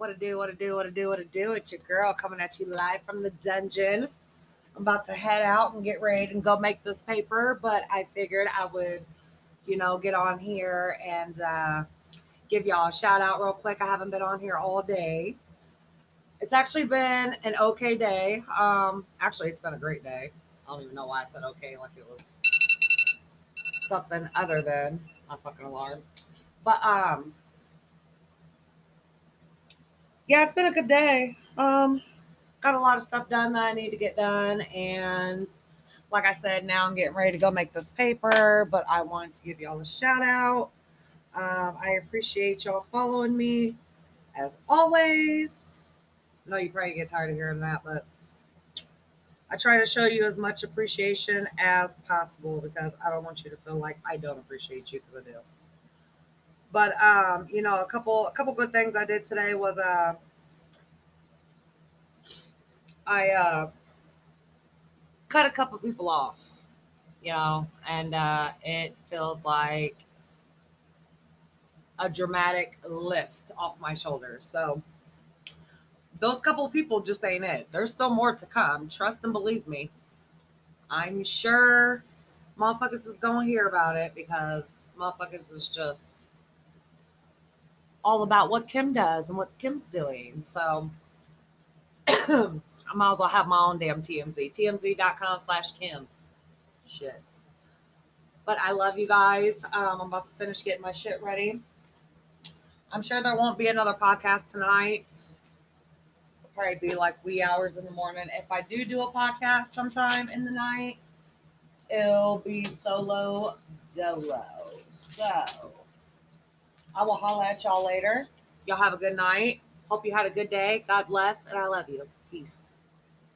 What to do, what to do, what to do, what to do. It's your girl coming at you live from the dungeon. I'm about to head out and get ready and go make this paper, but I figured I would, you know, get on here and uh, give y'all a shout out real quick. I haven't been on here all day. It's actually been an okay day. Um, actually, it's been a great day. I don't even know why I said okay, like it was something other than my fucking alarm. But um, yeah, it's been a good day. Um, got a lot of stuff done that I need to get done, and like I said, now I'm getting ready to go make this paper. But I want to give y'all a shout out. Um, I appreciate y'all following me as always. I know you probably get tired of hearing that, but I try to show you as much appreciation as possible because I don't want you to feel like I don't appreciate you because I do. But um, you know, a couple a couple good things I did today was uh I uh cut a couple people off, you know, and uh it feels like a dramatic lift off my shoulders. So those couple people just ain't it. There's still more to come. Trust and believe me. I'm sure motherfuckers is gonna hear about it because motherfuckers is just all about what Kim does and what Kim's doing. So I might as well have my own damn TMZ. TMZ.com slash Kim. Shit. But I love you guys. Um, I'm about to finish getting my shit ready. I'm sure there won't be another podcast tonight. It'll probably be like wee hours in the morning. If I do do a podcast sometime in the night, it'll be solo dolo. So I will holla at y'all later. Y'all have a good night. Hope you had a good day. God bless, and I love you. Peace.